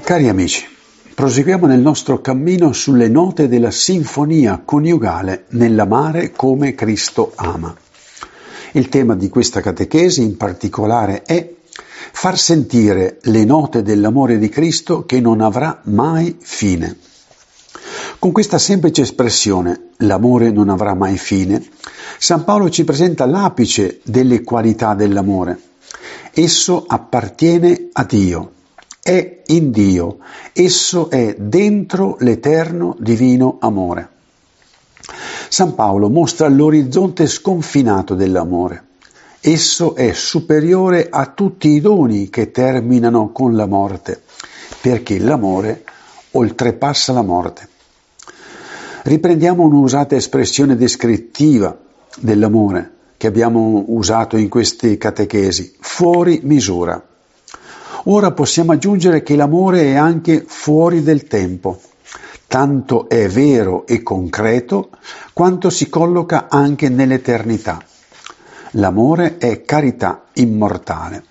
Cari amici, proseguiamo nel nostro cammino sulle note della sinfonia coniugale nell'amare come Cristo ama. Il tema di questa catechesi in particolare è far sentire le note dell'amore di Cristo che non avrà mai fine. Con questa semplice espressione, l'amore non avrà mai fine, San Paolo ci presenta l'apice delle qualità dell'amore. Esso appartiene a Dio è in Dio, esso è dentro l'eterno divino amore. San Paolo mostra l'orizzonte sconfinato dell'amore. Esso è superiore a tutti i doni che terminano con la morte, perché l'amore oltrepassa la morte. Riprendiamo un'usata espressione descrittiva dell'amore che abbiamo usato in queste catechesi, fuori misura. Ora possiamo aggiungere che l'amore è anche fuori del tempo, tanto è vero e concreto quanto si colloca anche nell'eternità. L'amore è carità immortale.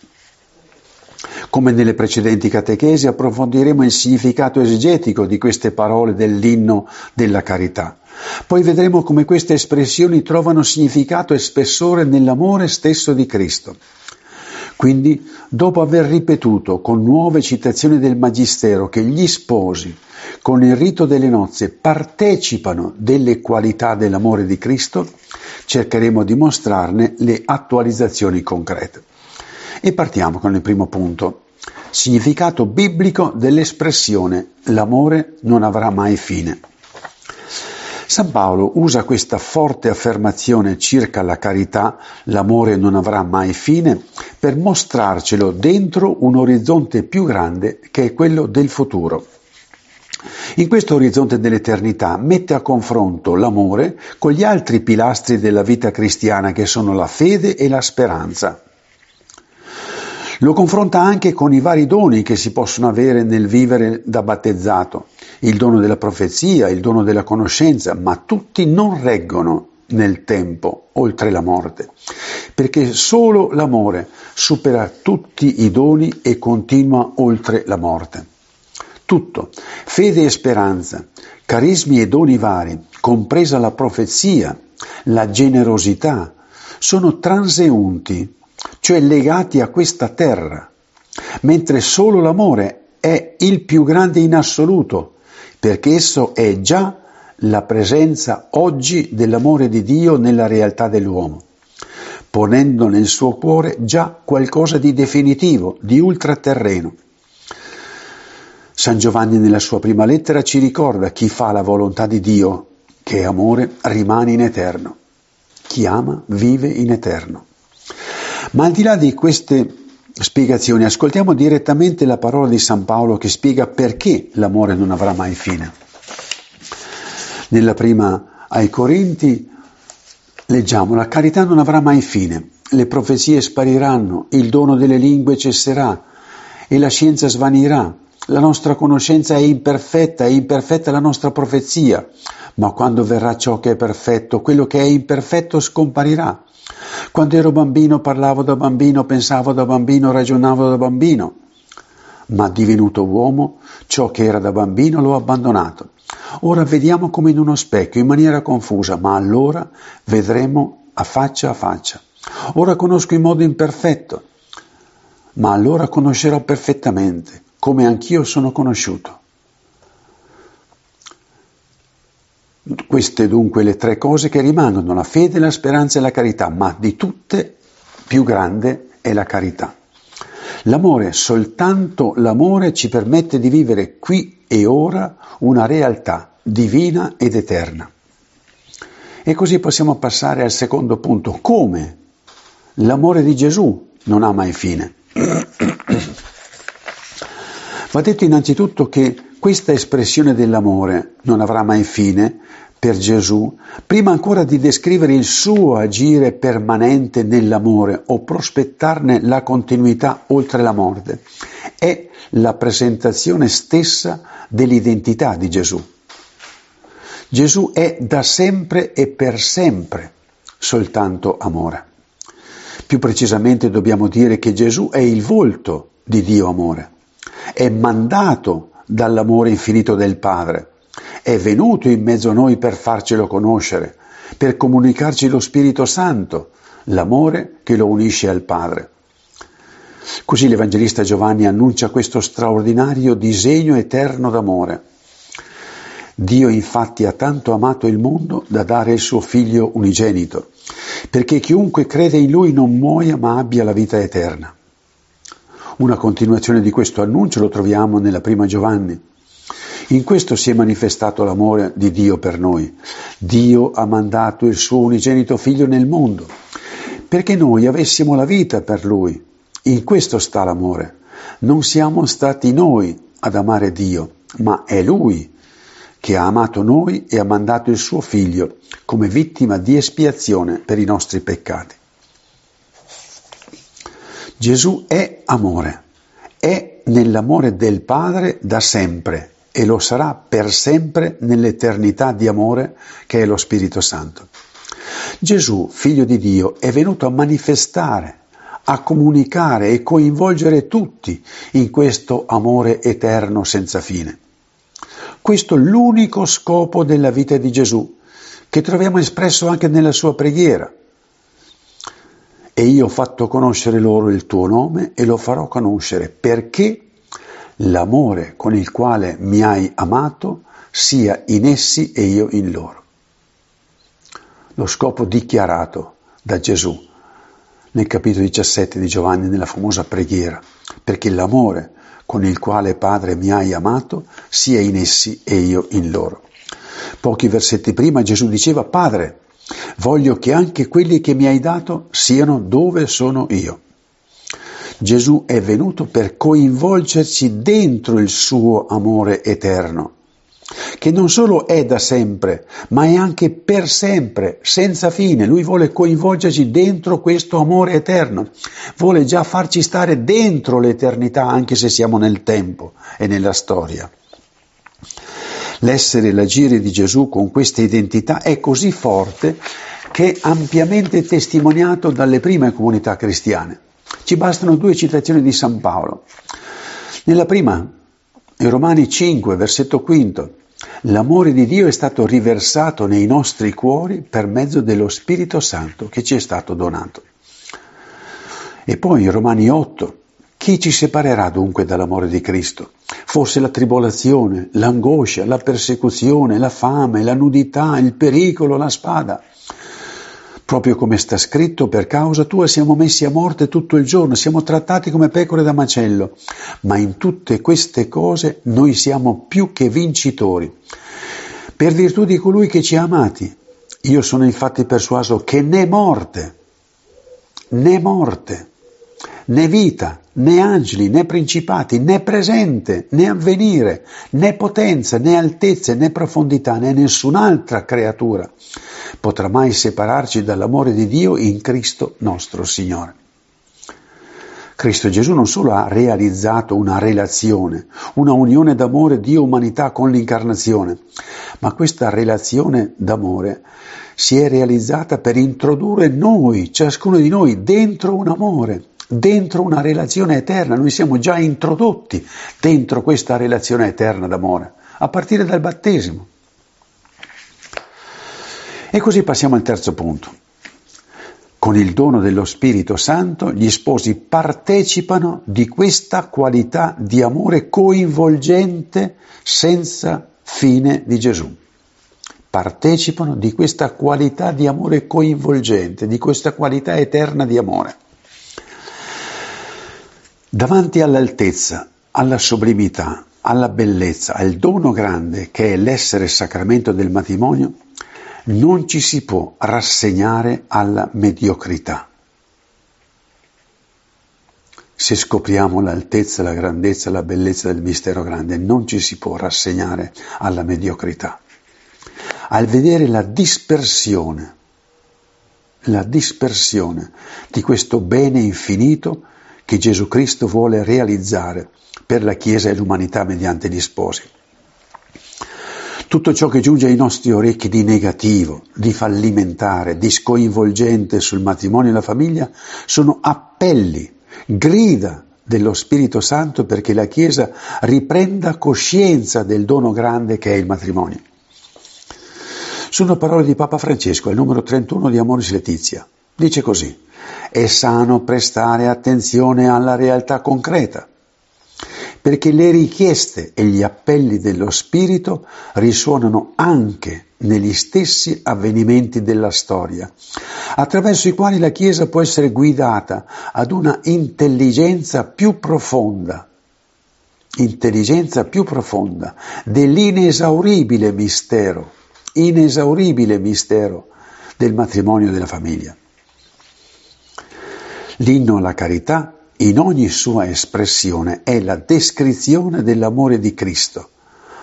Come nelle precedenti catechesi approfondiremo il significato esegetico di queste parole dell'inno della carità. Poi vedremo come queste espressioni trovano significato e spessore nell'amore stesso di Cristo. Quindi, dopo aver ripetuto con nuove citazioni del Magistero che gli sposi, con il rito delle nozze, partecipano delle qualità dell'amore di Cristo, cercheremo di mostrarne le attualizzazioni concrete. E partiamo con il primo punto. Significato biblico dell'espressione l'amore non avrà mai fine. San Paolo usa questa forte affermazione circa la carità, l'amore non avrà mai fine, per mostrarcelo dentro un orizzonte più grande che è quello del futuro. In questo orizzonte dell'eternità mette a confronto l'amore con gli altri pilastri della vita cristiana che sono la fede e la speranza. Lo confronta anche con i vari doni che si possono avere nel vivere da battezzato, il dono della profezia, il dono della conoscenza, ma tutti non reggono nel tempo, oltre la morte, perché solo l'amore supera tutti i doni e continua oltre la morte. Tutto, fede e speranza, carismi e doni vari, compresa la profezia, la generosità, sono transeunti cioè legati a questa terra, mentre solo l'amore è il più grande in assoluto, perché esso è già la presenza oggi dell'amore di Dio nella realtà dell'uomo, ponendo nel suo cuore già qualcosa di definitivo, di ultraterreno. San Giovanni nella sua prima lettera ci ricorda chi fa la volontà di Dio, che è amore, rimane in eterno. Chi ama vive in eterno. Ma al di là di queste spiegazioni, ascoltiamo direttamente la parola di San Paolo che spiega perché l'amore non avrà mai fine. Nella prima ai Corinti leggiamo la carità non avrà mai fine, le profezie spariranno, il dono delle lingue cesserà e la scienza svanirà, la nostra conoscenza è imperfetta, è imperfetta la nostra profezia, ma quando verrà ciò che è perfetto, quello che è imperfetto scomparirà. Quando ero bambino parlavo da bambino, pensavo da bambino, ragionavo da bambino, ma divenuto uomo, ciò che era da bambino l'ho abbandonato. Ora vediamo come in uno specchio, in maniera confusa, ma allora vedremo a faccia a faccia. Ora conosco in modo imperfetto, ma allora conoscerò perfettamente, come anch'io sono conosciuto. Queste dunque le tre cose che rimangono, la fede, la speranza e la carità, ma di tutte più grande è la carità. L'amore, soltanto l'amore ci permette di vivere qui e ora una realtà divina ed eterna. E così possiamo passare al secondo punto, come l'amore di Gesù non ha mai fine. Va detto innanzitutto che questa espressione dell'amore non avrà mai fine per Gesù, prima ancora di descrivere il suo agire permanente nell'amore o prospettarne la continuità oltre la morte. È la presentazione stessa dell'identità di Gesù. Gesù è da sempre e per sempre soltanto amore. Più precisamente dobbiamo dire che Gesù è il volto di Dio amore è mandato dall'amore infinito del Padre, è venuto in mezzo a noi per farcelo conoscere, per comunicarci lo Spirito Santo, l'amore che lo unisce al Padre. Così l'Evangelista Giovanni annuncia questo straordinario disegno eterno d'amore. Dio infatti ha tanto amato il mondo da dare il suo figlio unigenito, perché chiunque crede in lui non muoia ma abbia la vita eterna. Una continuazione di questo annuncio lo troviamo nella prima Giovanni. In questo si è manifestato l'amore di Dio per noi. Dio ha mandato il suo unigenito figlio nel mondo, perché noi avessimo la vita per lui. In questo sta l'amore. Non siamo stati noi ad amare Dio, ma è Lui che ha amato noi e ha mandato il suo figlio come vittima di espiazione per i nostri peccati. Gesù è amore, è nell'amore del Padre da sempre e lo sarà per sempre nell'eternità di amore che è lo Spirito Santo. Gesù, figlio di Dio, è venuto a manifestare a comunicare e coinvolgere tutti in questo amore eterno senza fine. Questo è l'unico scopo della vita di Gesù, che troviamo espresso anche nella sua preghiera. E io ho fatto conoscere loro il tuo nome e lo farò conoscere perché l'amore con il quale mi hai amato sia in essi e io in loro. Lo scopo dichiarato da Gesù nel capitolo 17 di Giovanni nella famosa preghiera, perché l'amore con il quale Padre mi hai amato sia in essi e io in loro. Pochi versetti prima Gesù diceva, Padre, voglio che anche quelli che mi hai dato siano dove sono io. Gesù è venuto per coinvolgerci dentro il suo amore eterno che non solo è da sempre, ma è anche per sempre, senza fine. Lui vuole coinvolgerci dentro questo amore eterno, vuole già farci stare dentro l'eternità, anche se siamo nel tempo e nella storia. L'essere e l'agire di Gesù con questa identità è così forte che è ampiamente testimoniato dalle prime comunità cristiane. Ci bastano due citazioni di San Paolo. Nella prima, in Romani 5, versetto quinto, L'amore di Dio è stato riversato nei nostri cuori per mezzo dello Spirito Santo che ci è stato donato. E poi in Romani 8, chi ci separerà dunque dall'amore di Cristo? Forse la tribolazione, l'angoscia, la persecuzione, la fame, la nudità, il pericolo, la spada. Proprio come sta scritto, per causa tua siamo messi a morte tutto il giorno, siamo trattati come pecore da macello, ma in tutte queste cose noi siamo più che vincitori, per virtù di colui che ci ha amati. Io sono infatti persuaso che né morte, né morte, né vita, né angeli, né principati, né presente, né avvenire, né potenza, né altezze, né profondità, né nessun'altra creatura potrà mai separarci dall'amore di Dio in Cristo nostro Signore. Cristo Gesù non solo ha realizzato una relazione, una unione d'amore Dio-umanità con l'incarnazione, ma questa relazione d'amore si è realizzata per introdurre noi, ciascuno di noi, dentro un amore, dentro una relazione eterna. Noi siamo già introdotti dentro questa relazione eterna d'amore, a partire dal battesimo. E così passiamo al terzo punto. Con il dono dello Spirito Santo gli sposi partecipano di questa qualità di amore coinvolgente senza fine di Gesù. Partecipano di questa qualità di amore coinvolgente, di questa qualità eterna di amore. Davanti all'altezza, alla sublimità, alla bellezza, al dono grande che è l'essere sacramento del matrimonio, non ci si può rassegnare alla mediocrità. Se scopriamo l'altezza, la grandezza, la bellezza del mistero grande, non ci si può rassegnare alla mediocrità. Al vedere la dispersione, la dispersione di questo bene infinito che Gesù Cristo vuole realizzare per la Chiesa e l'umanità mediante gli sposi. Tutto ciò che giunge ai nostri orecchi di negativo, di fallimentare, di scoinvolgente sul matrimonio e la famiglia sono appelli, grida dello Spirito Santo perché la Chiesa riprenda coscienza del dono grande che è il matrimonio. Sono parole di Papa Francesco, al numero 31 di Amoris Letizia. Dice così, è sano prestare attenzione alla realtà concreta, perché le richieste e gli appelli dello Spirito risuonano anche negli stessi avvenimenti della storia, attraverso i quali la Chiesa può essere guidata ad una intelligenza più profonda, intelligenza più profonda dell'inesauribile mistero, inesauribile mistero del matrimonio e della famiglia. L'inno alla carità, in ogni sua espressione, è la descrizione dell'amore di Cristo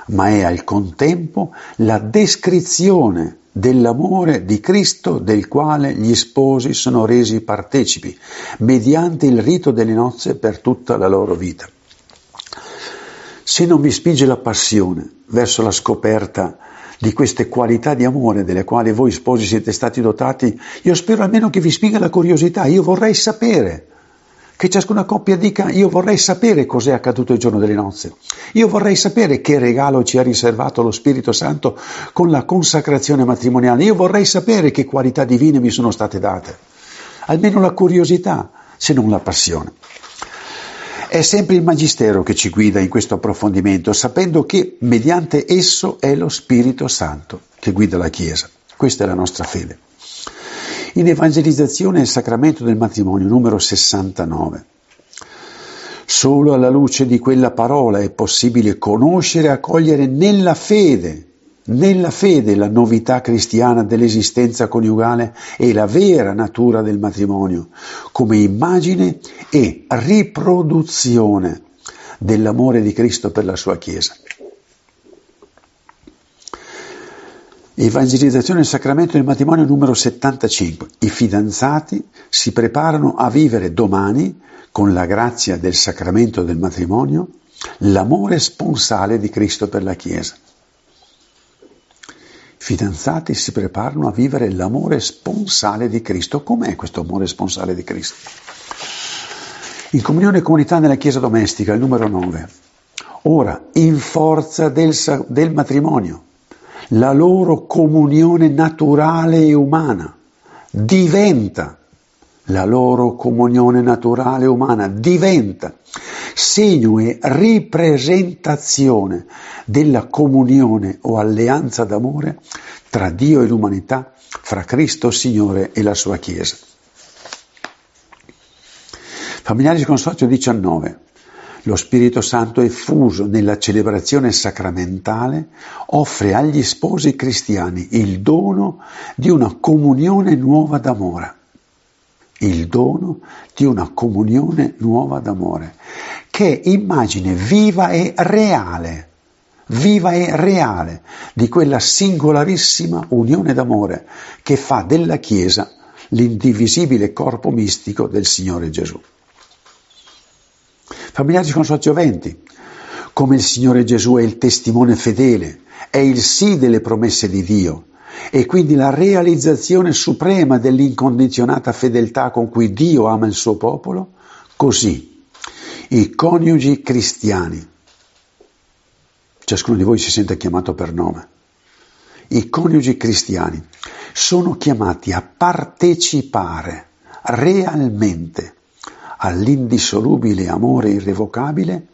ma è al contempo la descrizione dell'amore di Cristo del quale gli sposi sono resi partecipi mediante il rito delle nozze per tutta la loro vita. Se non vi spinge la passione verso la scoperta di queste qualità di amore delle quali voi sposi siete stati dotati, io spero almeno che vi spinga la curiosità, io vorrei sapere che ciascuna coppia dica io vorrei sapere cos'è accaduto il giorno delle nozze, io vorrei sapere che regalo ci ha riservato lo Spirito Santo con la consacrazione matrimoniale, io vorrei sapere che qualità divine mi sono state date, almeno la curiosità, se non la passione. È sempre il Magistero che ci guida in questo approfondimento, sapendo che mediante esso è lo Spirito Santo che guida la Chiesa. Questa è la nostra fede. In Evangelizzazione e Sacramento del matrimonio numero 69. Solo alla luce di quella parola è possibile conoscere e accogliere nella fede, nella fede la novità cristiana dell'esistenza coniugale e la vera natura del matrimonio, come immagine e riproduzione dell'amore di Cristo per la sua Chiesa. Evangelizzazione del sacramento del matrimonio numero 75. I fidanzati si preparano a vivere domani, con la grazia del sacramento del matrimonio, l'amore sponsale di Cristo per la Chiesa. Fidanzati si preparano a vivere l'amore sponsale di Cristo. Com'è questo amore sponsale di Cristo? In comunione e comunità nella Chiesa domestica, il numero 9. Ora, in forza del, del matrimonio, la loro comunione naturale e umana diventa la loro comunione naturale e umana diventa segno e ripresentazione della comunione o alleanza d'amore tra Dio e l'umanità, fra Cristo Signore e la sua Chiesa. Familiari Consorzio 19. Lo Spirito Santo è fuso nella celebrazione sacramentale, offre agli sposi cristiani il dono di una comunione nuova d'amore. Il dono di una comunione nuova d'amore, che è immagine viva e reale, viva e reale di quella singolarissima unione d'amore che fa della Chiesa l'indivisibile corpo mistico del Signore Gesù. Familiari consorzioventi, come il Signore Gesù è il testimone fedele, è il sì delle promesse di Dio e quindi la realizzazione suprema dell'incondizionata fedeltà con cui Dio ama il suo popolo, così i coniugi cristiani, ciascuno di voi si sente chiamato per nome, i coniugi cristiani sono chiamati a partecipare realmente all'indissolubile amore irrevocabile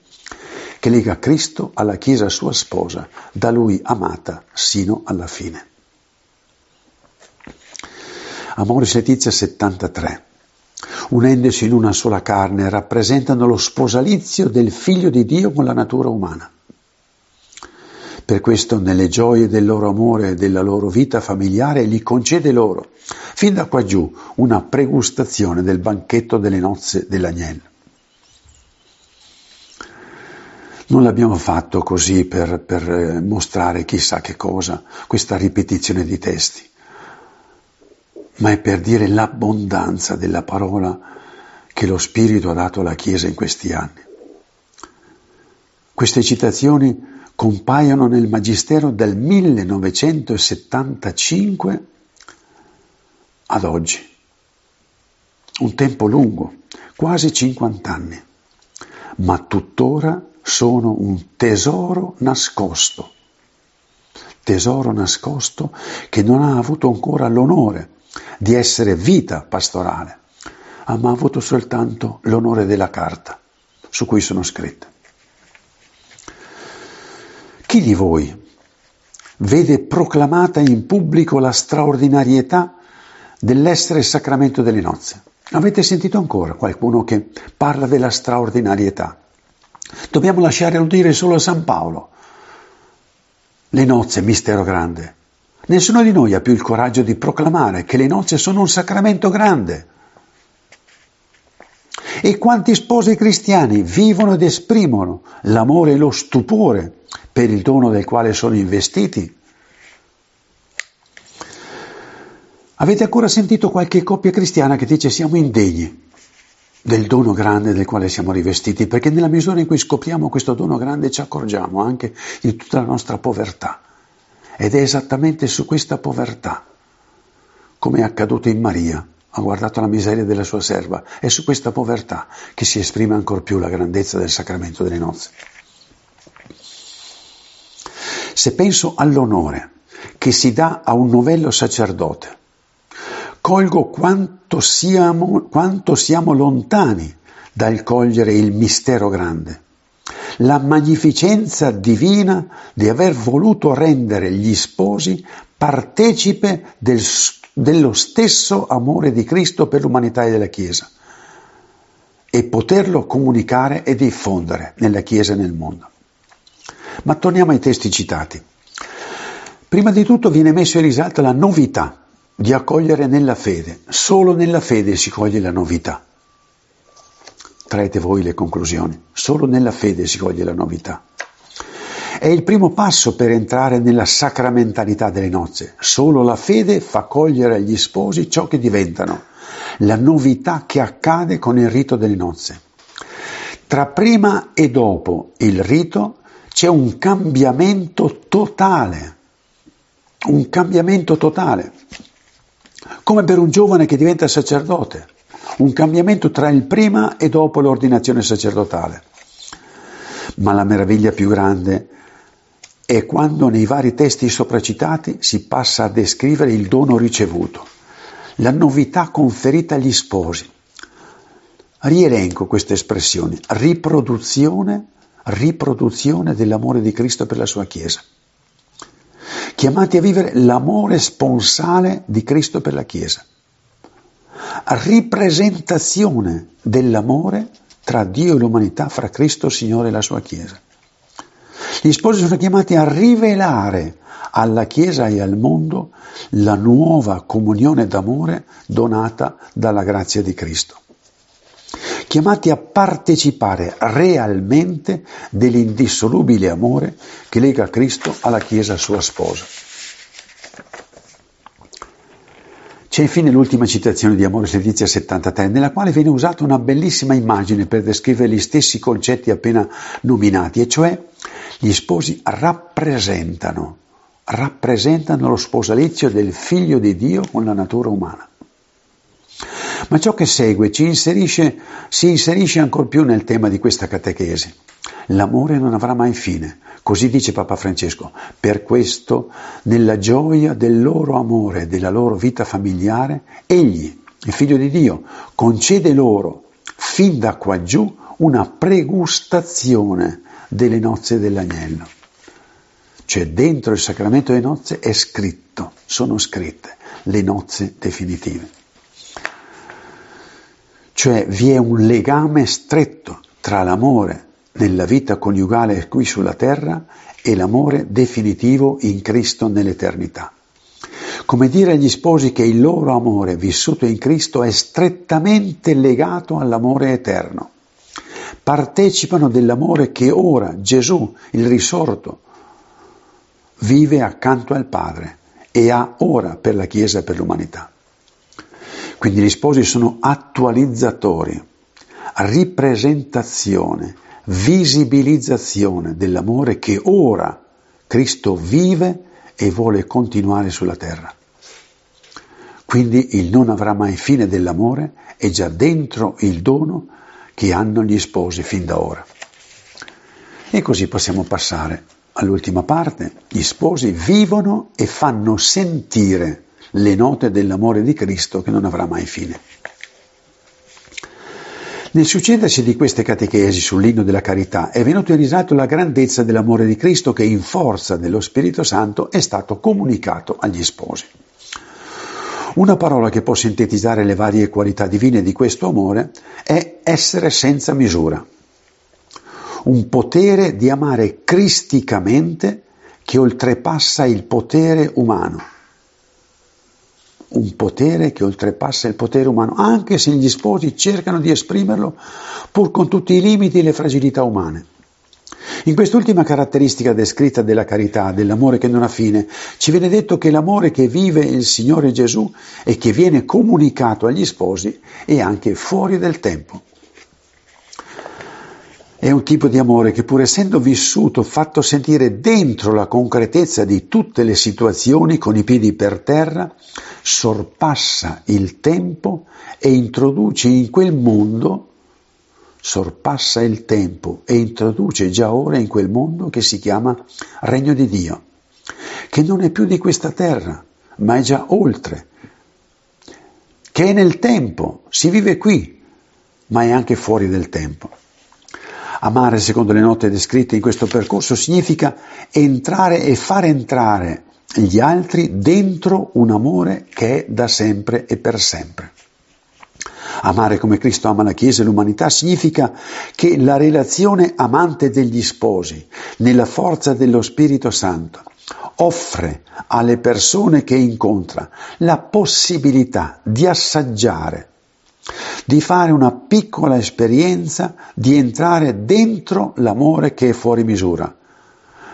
che lega Cristo alla Chiesa sua sposa, da lui amata sino alla fine. Amore Letizia 73. Unendosi in una sola carne, rappresentano lo sposalizio del Figlio di Dio con la natura umana. Per questo nelle gioie del loro amore e della loro vita familiare gli concede loro, fin da qua giù, una pregustazione del banchetto delle nozze dell'agnello. Non l'abbiamo fatto così per, per eh, mostrare chissà che cosa, questa ripetizione di testi, ma è per dire l'abbondanza della parola che lo Spirito ha dato alla Chiesa in questi anni. Queste citazioni compaiono nel Magistero dal 1975 ad oggi. Un tempo lungo, quasi 50 anni. ma tuttora sono un tesoro nascosto, tesoro nascosto che non ha avuto ancora l'onore di essere vita pastorale, ma ha avuto soltanto l'onore della carta su cui sono scritte. Chi di voi vede proclamata in pubblico la straordinarietà dell'essere sacramento delle nozze? Avete sentito ancora qualcuno che parla della straordinarietà? Dobbiamo lasciarlo dire solo a San Paolo. Le nozze, mistero grande. Nessuno di noi ha più il coraggio di proclamare che le nozze sono un sacramento grande. E quanti sposi cristiani vivono ed esprimono l'amore e lo stupore per il dono del quale sono investiti? Avete ancora sentito qualche coppia cristiana che dice siamo indegni del dono grande del quale siamo rivestiti, perché nella misura in cui scopriamo questo dono grande ci accorgiamo anche di tutta la nostra povertà. Ed è esattamente su questa povertà, come è accaduto in Maria, ha guardato la miseria della sua serva, è su questa povertà che si esprime ancor più la grandezza del sacramento delle nozze. Se penso all'onore che si dà a un novello sacerdote, colgo quanto siamo, quanto siamo lontani dal cogliere il mistero grande, la magnificenza divina di aver voluto rendere gli sposi partecipe del, dello stesso amore di Cristo per l'umanità e della Chiesa e poterlo comunicare e diffondere nella Chiesa e nel mondo. Ma torniamo ai testi citati. Prima di tutto viene messo in risalto la novità di accogliere nella fede. Solo nella fede si coglie la novità. Traete voi le conclusioni. Solo nella fede si coglie la novità. È il primo passo per entrare nella sacramentalità delle nozze. Solo la fede fa cogliere agli sposi ciò che diventano, la novità che accade con il rito delle nozze. Tra prima e dopo il rito c'è un cambiamento totale, un cambiamento totale come per un giovane che diventa sacerdote, un cambiamento tra il prima e dopo l'ordinazione sacerdotale. Ma la meraviglia più grande è quando nei vari testi sopracitati si passa a descrivere il dono ricevuto, la novità conferita agli sposi. Rielenco queste espressioni, riproduzione, riproduzione dell'amore di Cristo per la sua Chiesa chiamati a vivere l'amore sponsale di Cristo per la Chiesa, ripresentazione dell'amore tra Dio e l'umanità, fra Cristo Signore e la sua Chiesa. Gli sposi sono chiamati a rivelare alla Chiesa e al mondo la nuova comunione d'amore donata dalla grazia di Cristo chiamati a partecipare realmente dell'indissolubile amore che lega Cristo alla Chiesa sua sposa. C'è infine l'ultima citazione di Amore Letizia 73, nella quale viene usata una bellissima immagine per descrivere gli stessi concetti appena nominati, e cioè gli sposi rappresentano, rappresentano lo sposalizio del figlio di Dio con la natura umana. Ma ciò che segue inserisce, si inserisce ancor più nel tema di questa catechesi. L'amore non avrà mai fine, così dice Papa Francesco. Per questo, nella gioia del loro amore della loro vita familiare, egli, il figlio di Dio, concede loro, fin da qua giù, una pregustazione delle nozze dell'agnello. Cioè dentro il sacramento delle nozze è scritto, sono scritte le nozze definitive. Cioè vi è un legame stretto tra l'amore nella vita coniugale qui sulla terra e l'amore definitivo in Cristo nell'eternità. Come dire agli sposi che il loro amore vissuto in Cristo è strettamente legato all'amore eterno. Partecipano dell'amore che ora Gesù, il risorto, vive accanto al Padre e ha ora per la Chiesa e per l'umanità. Quindi gli sposi sono attualizzatori, ripresentazione, visibilizzazione dell'amore che ora Cristo vive e vuole continuare sulla terra. Quindi il non avrà mai fine dell'amore è già dentro il dono che hanno gli sposi fin da ora. E così possiamo passare all'ultima parte. Gli sposi vivono e fanno sentire le note dell'amore di Cristo che non avrà mai fine. Nel succedersi di queste catechesi sull'inno della carità è venuto in risalto la grandezza dell'amore di Cristo che in forza dello Spirito Santo è stato comunicato agli sposi. Una parola che può sintetizzare le varie qualità divine di questo amore è essere senza misura. Un potere di amare cristicamente che oltrepassa il potere umano un potere che oltrepassa il potere umano, anche se gli sposi cercano di esprimerlo pur con tutti i limiti e le fragilità umane. In quest'ultima caratteristica descritta della carità, dell'amore che non ha fine, ci viene detto che l'amore che vive il Signore Gesù e che viene comunicato agli sposi è anche fuori del tempo. È un tipo di amore che pur essendo vissuto, fatto sentire dentro la concretezza di tutte le situazioni con i piedi per terra, sorpassa il tempo e introduce in quel mondo, sorpassa il tempo e introduce già ora in quel mondo che si chiama Regno di Dio, che non è più di questa terra, ma è già oltre, che è nel tempo, si vive qui, ma è anche fuori del tempo. Amare, secondo le note descritte in questo percorso, significa entrare e far entrare gli altri dentro un amore che è da sempre e per sempre. Amare come Cristo ama la Chiesa e l'umanità significa che la relazione amante degli sposi, nella forza dello Spirito Santo, offre alle persone che incontra la possibilità di assaggiare di fare una piccola esperienza, di entrare dentro l'amore che è fuori misura,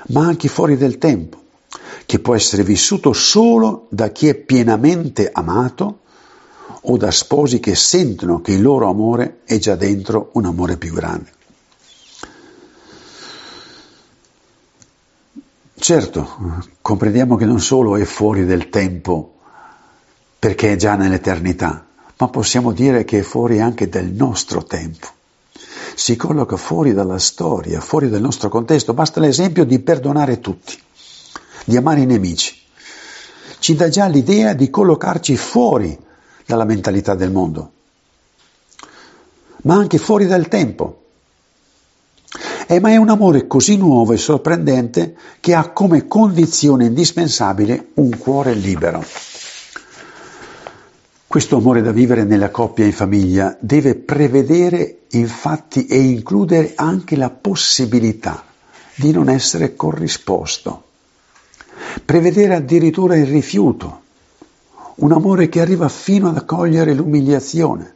ma anche fuori del tempo, che può essere vissuto solo da chi è pienamente amato o da sposi che sentono che il loro amore è già dentro un amore più grande. Certo, comprendiamo che non solo è fuori del tempo perché è già nell'eternità, ma possiamo dire che è fuori anche del nostro tempo. Si colloca fuori dalla storia, fuori dal nostro contesto. Basta l'esempio di perdonare tutti, di amare i nemici. Ci dà già l'idea di collocarci fuori dalla mentalità del mondo, ma anche fuori dal tempo. Eh, ma è un amore così nuovo e sorprendente che ha come condizione indispensabile un cuore libero. Questo amore da vivere nella coppia e in famiglia deve prevedere infatti e includere anche la possibilità di non essere corrisposto, prevedere addirittura il rifiuto, un amore che arriva fino ad accogliere l'umiliazione.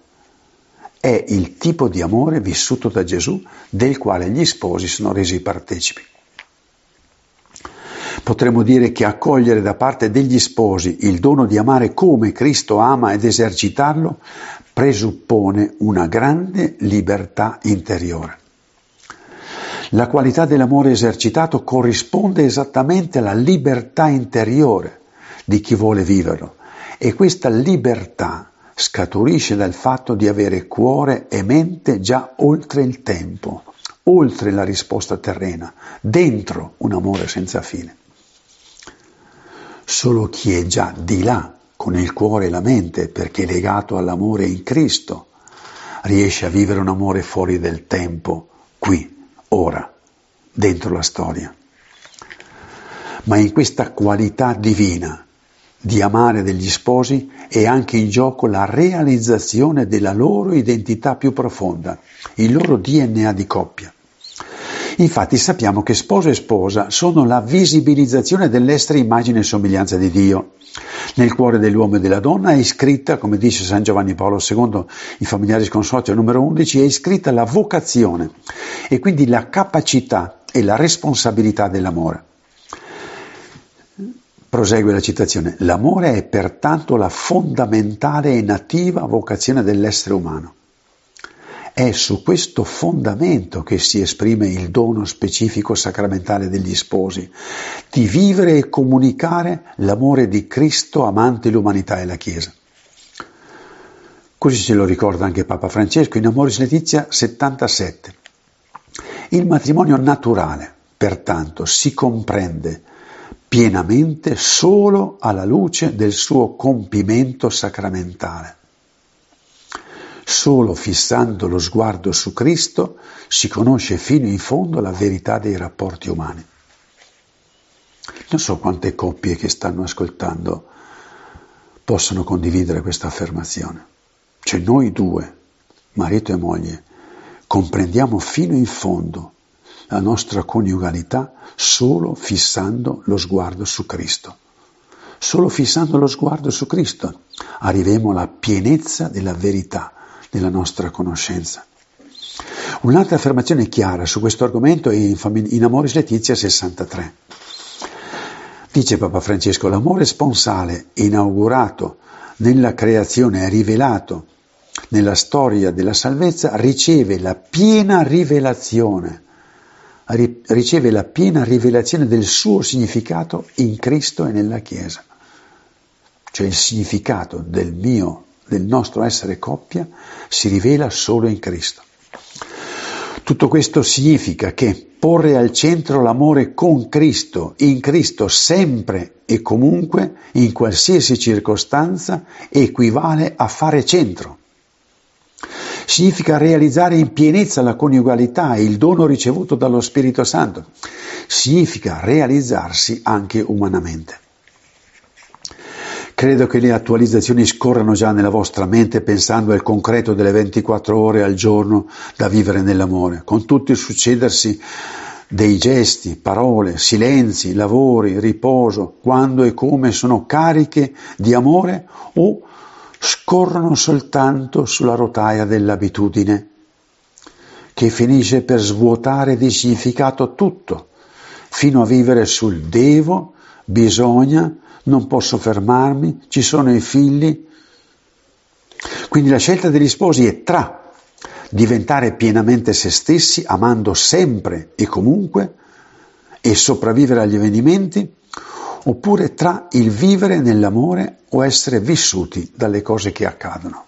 È il tipo di amore vissuto da Gesù del quale gli sposi sono resi partecipi. Potremmo dire che accogliere da parte degli sposi il dono di amare come Cristo ama ed esercitarlo presuppone una grande libertà interiore. La qualità dell'amore esercitato corrisponde esattamente alla libertà interiore di chi vuole viverlo e questa libertà scaturisce dal fatto di avere cuore e mente già oltre il tempo, oltre la risposta terrena, dentro un amore senza fine. Solo chi è già di là, con il cuore e la mente, perché è legato all'amore in Cristo, riesce a vivere un amore fuori del tempo, qui, ora, dentro la storia. Ma in questa qualità divina di amare degli sposi è anche in gioco la realizzazione della loro identità più profonda, il loro DNA di coppia. Infatti sappiamo che sposo e sposa sono la visibilizzazione dell'essere immagine e somiglianza di Dio. Nel cuore dell'uomo e della donna è iscritta, come dice San Giovanni Paolo II, i familiari consorzio numero 11, è iscritta la vocazione e quindi la capacità e la responsabilità dell'amore. Prosegue la citazione. L'amore è pertanto la fondamentale e nativa vocazione dell'essere umano. È su questo fondamento che si esprime il dono specifico sacramentale degli sposi, di vivere e comunicare l'amore di Cristo amante l'umanità e la Chiesa. Così ce lo ricorda anche Papa Francesco in Amoris Letizia 77. Il matrimonio naturale, pertanto, si comprende pienamente solo alla luce del suo compimento sacramentale. Solo fissando lo sguardo su Cristo si conosce fino in fondo la verità dei rapporti umani. Non so quante coppie che stanno ascoltando possono condividere questa affermazione. Cioè noi due, marito e moglie, comprendiamo fino in fondo la nostra coniugalità solo fissando lo sguardo su Cristo. Solo fissando lo sguardo su Cristo arriveremo alla pienezza della verità della nostra conoscenza. Un'altra affermazione chiara su questo argomento è in Amoris Letizia 63. Dice Papa Francesco, l'amore sponsale inaugurato nella creazione e rivelato nella storia della salvezza riceve la piena rivelazione, riceve la piena rivelazione del suo significato in Cristo e nella Chiesa. Cioè il significato del mio, del nostro essere coppia si rivela solo in Cristo. Tutto questo significa che porre al centro l'amore con Cristo, in Cristo sempre e comunque, in qualsiasi circostanza, equivale a fare centro. Significa realizzare in pienezza la coniugalità e il dono ricevuto dallo Spirito Santo. Significa realizzarsi anche umanamente. Credo che le attualizzazioni scorrano già nella vostra mente pensando al concreto delle 24 ore al giorno da vivere nell'amore, con tutto il succedersi dei gesti, parole, silenzi, lavori, riposo, quando e come sono cariche di amore o scorrono soltanto sulla rotaia dell'abitudine, che finisce per svuotare di significato tutto, fino a vivere sul devo, bisogna, non posso fermarmi, ci sono i figli. Quindi la scelta degli sposi è tra diventare pienamente se stessi, amando sempre e comunque e sopravvivere agli avvenimenti, oppure tra il vivere nell'amore o essere vissuti dalle cose che accadono.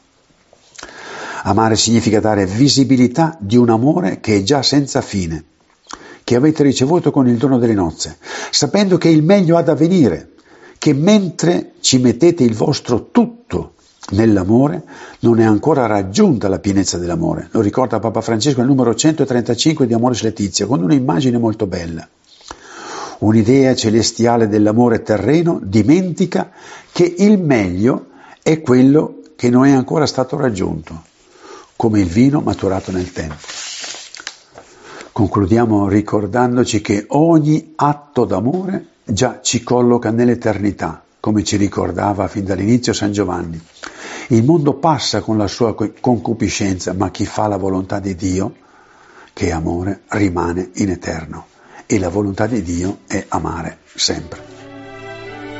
Amare significa dare visibilità di un amore che è già senza fine, che avete ricevuto con il dono delle nozze, sapendo che il meglio ha da venire, che mentre ci mettete il vostro tutto nell'amore, non è ancora raggiunta la pienezza dell'amore. Lo ricorda Papa Francesco nel numero 135 di Amoris Letizia, con un'immagine molto bella. Un'idea celestiale dell'amore terreno dimentica che il meglio è quello che non è ancora stato raggiunto, come il vino maturato nel tempo. Concludiamo ricordandoci che ogni atto d'amore già ci colloca nell'eternità, come ci ricordava fin dall'inizio San Giovanni. Il mondo passa con la sua concupiscenza, ma chi fa la volontà di Dio, che è amore, rimane in eterno. E la volontà di Dio è amare sempre.